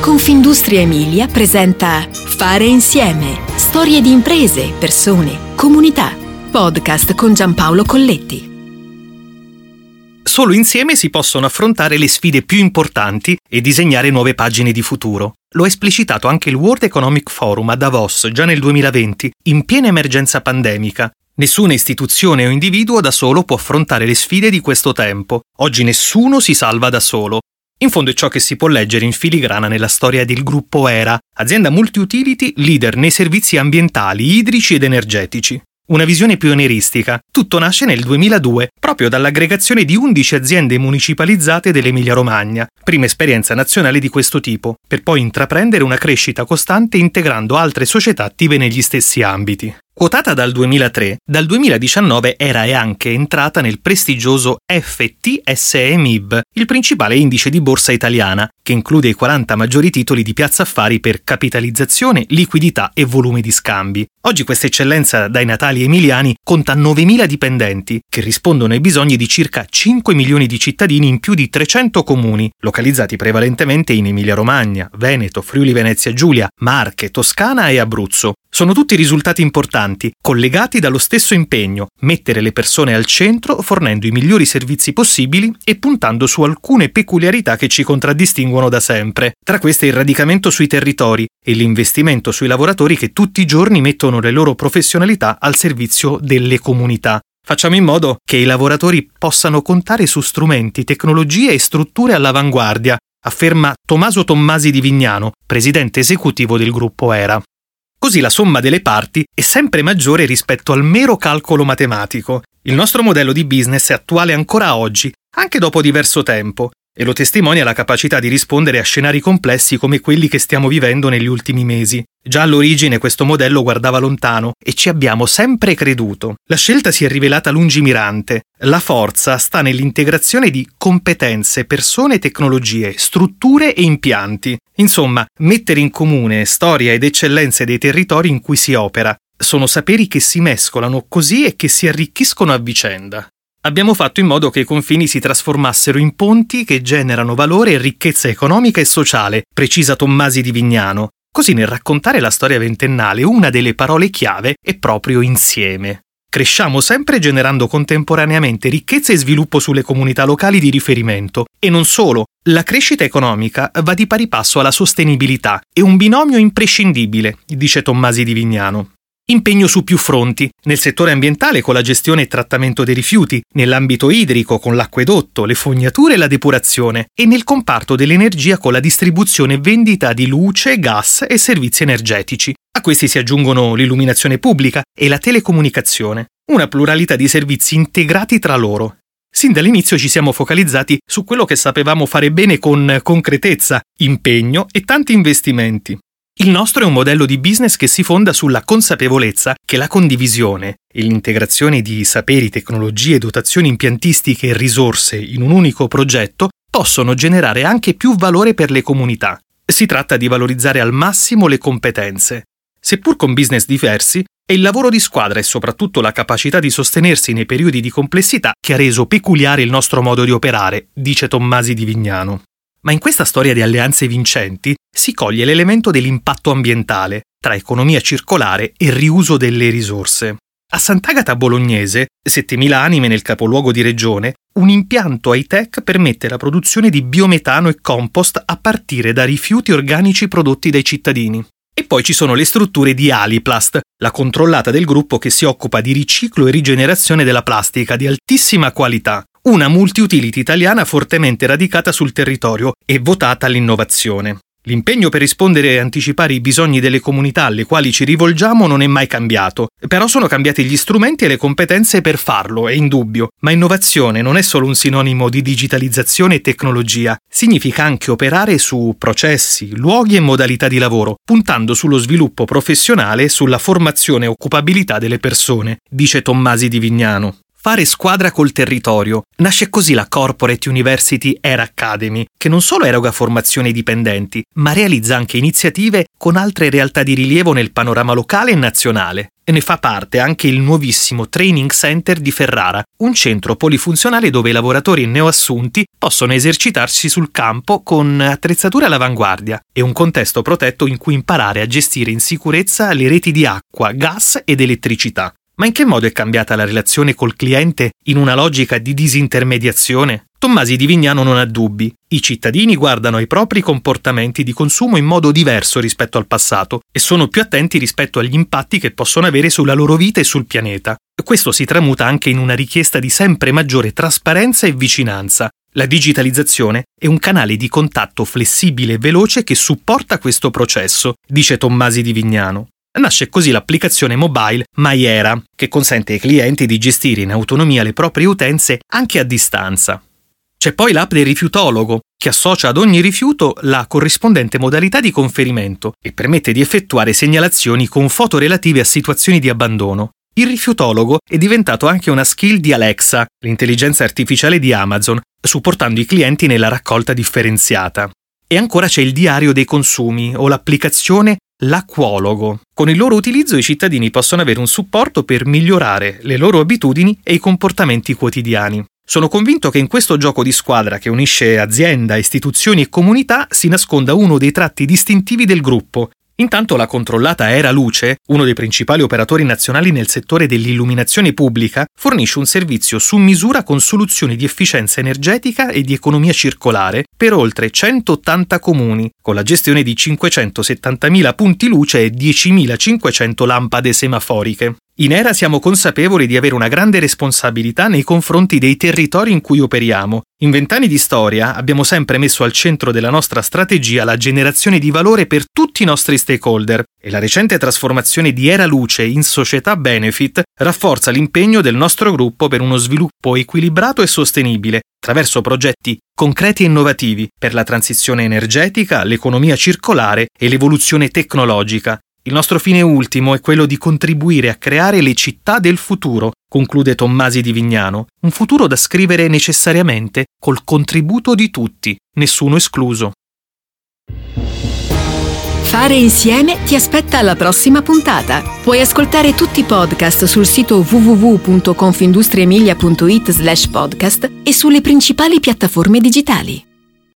Confindustria Emilia presenta Fare insieme. Storie di imprese, persone, comunità. Podcast con Giampaolo Colletti. Solo insieme si possono affrontare le sfide più importanti e disegnare nuove pagine di futuro. Lo ha esplicitato anche il World Economic Forum a Davos già nel 2020, in piena emergenza pandemica. Nessuna istituzione o individuo da solo può affrontare le sfide di questo tempo. Oggi nessuno si salva da solo. In fondo è ciò che si può leggere in filigrana nella storia del gruppo ERA, azienda multi-utility leader nei servizi ambientali, idrici ed energetici. Una visione pionieristica. Tutto nasce nel 2002, proprio dall'aggregazione di 11 aziende municipalizzate dell'Emilia-Romagna, prima esperienza nazionale di questo tipo, per poi intraprendere una crescita costante integrando altre società attive negli stessi ambiti. Quotata dal 2003, dal 2019 era e anche entrata nel prestigioso FTSE MIB, il principale indice di borsa italiana, che include i 40 maggiori titoli di piazza affari per capitalizzazione, liquidità e volume di scambi. Oggi questa eccellenza dai natali emiliani conta 9.000 dipendenti, che rispondono ai bisogni di circa 5 milioni di cittadini in più di 300 comuni, localizzati prevalentemente in Emilia-Romagna, Veneto, Friuli Venezia Giulia, Marche, Toscana e Abruzzo. Sono tutti risultati importanti, collegati dallo stesso impegno, mettere le persone al centro fornendo i migliori servizi possibili e puntando su alcune peculiarità che ci contraddistinguono da sempre. Tra queste il radicamento sui territori e l'investimento sui lavoratori che tutti i giorni mettono le loro professionalità al servizio delle comunità. Facciamo in modo che i lavoratori possano contare su strumenti, tecnologie e strutture all'avanguardia, afferma Tommaso Tommasi di Vignano, presidente esecutivo del gruppo ERA. Così la somma delle parti è sempre maggiore rispetto al mero calcolo matematico. Il nostro modello di business è attuale ancora oggi, anche dopo diverso tempo, e lo testimonia la capacità di rispondere a scenari complessi come quelli che stiamo vivendo negli ultimi mesi. Già all'origine questo modello guardava lontano e ci abbiamo sempre creduto. La scelta si è rivelata lungimirante. La forza sta nell'integrazione di competenze, persone, tecnologie, strutture e impianti. Insomma, mettere in comune storia ed eccellenze dei territori in cui si opera. Sono saperi che si mescolano così e che si arricchiscono a vicenda. Abbiamo fatto in modo che i confini si trasformassero in ponti che generano valore e ricchezza economica e sociale, precisa Tommasi di Vignano. Così nel raccontare la storia ventennale una delle parole chiave è proprio insieme. Cresciamo sempre generando contemporaneamente ricchezza e sviluppo sulle comunità locali di riferimento. E non solo, la crescita economica va di pari passo alla sostenibilità, è un binomio imprescindibile, dice Tommasi di Vignano impegno su più fronti, nel settore ambientale con la gestione e trattamento dei rifiuti, nell'ambito idrico con l'acquedotto, le fognature e la depurazione e nel comparto dell'energia con la distribuzione e vendita di luce, gas e servizi energetici. A questi si aggiungono l'illuminazione pubblica e la telecomunicazione, una pluralità di servizi integrati tra loro. Sin dall'inizio ci siamo focalizzati su quello che sapevamo fare bene con concretezza, impegno e tanti investimenti. Il nostro è un modello di business che si fonda sulla consapevolezza che la condivisione e l'integrazione di saperi, tecnologie, dotazioni impiantistiche e risorse in un unico progetto possono generare anche più valore per le comunità. Si tratta di valorizzare al massimo le competenze. Seppur con business diversi, è il lavoro di squadra e soprattutto la capacità di sostenersi nei periodi di complessità che ha reso peculiare il nostro modo di operare, dice Tommasi di Vignano. Ma in questa storia di alleanze vincenti si coglie l'elemento dell'impatto ambientale tra economia circolare e riuso delle risorse. A Sant'Agata Bolognese, 7.000 anime nel capoluogo di regione, un impianto high-tech permette la produzione di biometano e compost a partire da rifiuti organici prodotti dai cittadini. E poi ci sono le strutture di Aliplast, la controllata del gruppo che si occupa di riciclo e rigenerazione della plastica di altissima qualità, una multi-utility italiana fortemente radicata sul territorio e votata all'innovazione. L'impegno per rispondere e anticipare i bisogni delle comunità alle quali ci rivolgiamo non è mai cambiato, però sono cambiati gli strumenti e le competenze per farlo, è indubbio. Ma innovazione non è solo un sinonimo di digitalizzazione e tecnologia, significa anche operare su processi, luoghi e modalità di lavoro, puntando sullo sviluppo professionale e sulla formazione e occupabilità delle persone, dice Tommasi di Vignano. Fare squadra col territorio. Nasce così la Corporate University Air Academy, che non solo eroga formazione ai dipendenti, ma realizza anche iniziative con altre realtà di rilievo nel panorama locale e nazionale. e ne fa parte anche il nuovissimo Training Center di Ferrara, un centro polifunzionale dove i lavoratori neoassunti possono esercitarsi sul campo con attrezzature all'avanguardia e un contesto protetto in cui imparare a gestire in sicurezza le reti di acqua, gas ed elettricità. Ma in che modo è cambiata la relazione col cliente in una logica di disintermediazione? Tommasi di Vignano non ha dubbi. I cittadini guardano i propri comportamenti di consumo in modo diverso rispetto al passato e sono più attenti rispetto agli impatti che possono avere sulla loro vita e sul pianeta. Questo si tramuta anche in una richiesta di sempre maggiore trasparenza e vicinanza. La digitalizzazione è un canale di contatto flessibile e veloce che supporta questo processo, dice Tommasi di Vignano. Nasce così l'applicazione mobile Maiera, che consente ai clienti di gestire in autonomia le proprie utenze anche a distanza. C'è poi l'app del rifiutologo, che associa ad ogni rifiuto la corrispondente modalità di conferimento e permette di effettuare segnalazioni con foto relative a situazioni di abbandono. Il rifiutologo è diventato anche una skill di Alexa, l'intelligenza artificiale di Amazon, supportando i clienti nella raccolta differenziata. E ancora c'è il diario dei consumi o l'applicazione l'acquologo. Con il loro utilizzo i cittadini possono avere un supporto per migliorare le loro abitudini e i comportamenti quotidiani. Sono convinto che in questo gioco di squadra che unisce azienda, istituzioni e comunità si nasconda uno dei tratti distintivi del gruppo Intanto la controllata Era Luce, uno dei principali operatori nazionali nel settore dell'illuminazione pubblica, fornisce un servizio su misura con soluzioni di efficienza energetica e di economia circolare per oltre 180 comuni, con la gestione di 570.000 punti luce e 10.500 lampade semaforiche. In Era siamo consapevoli di avere una grande responsabilità nei confronti dei territori in cui operiamo. In vent'anni di storia abbiamo sempre messo al centro della nostra strategia la generazione di valore per tutti i nostri stakeholder e la recente trasformazione di Era Luce in società benefit rafforza l'impegno del nostro gruppo per uno sviluppo equilibrato e sostenibile attraverso progetti concreti e innovativi per la transizione energetica, l'economia circolare e l'evoluzione tecnologica il nostro fine ultimo è quello di contribuire a creare le città del futuro, conclude Tommasi di Vignano, un futuro da scrivere necessariamente col contributo di tutti, nessuno escluso. Fare insieme ti aspetta alla prossima puntata. Puoi ascoltare tutti i podcast sul sito www.confindustriemilia.it slash podcast e sulle principali piattaforme digitali.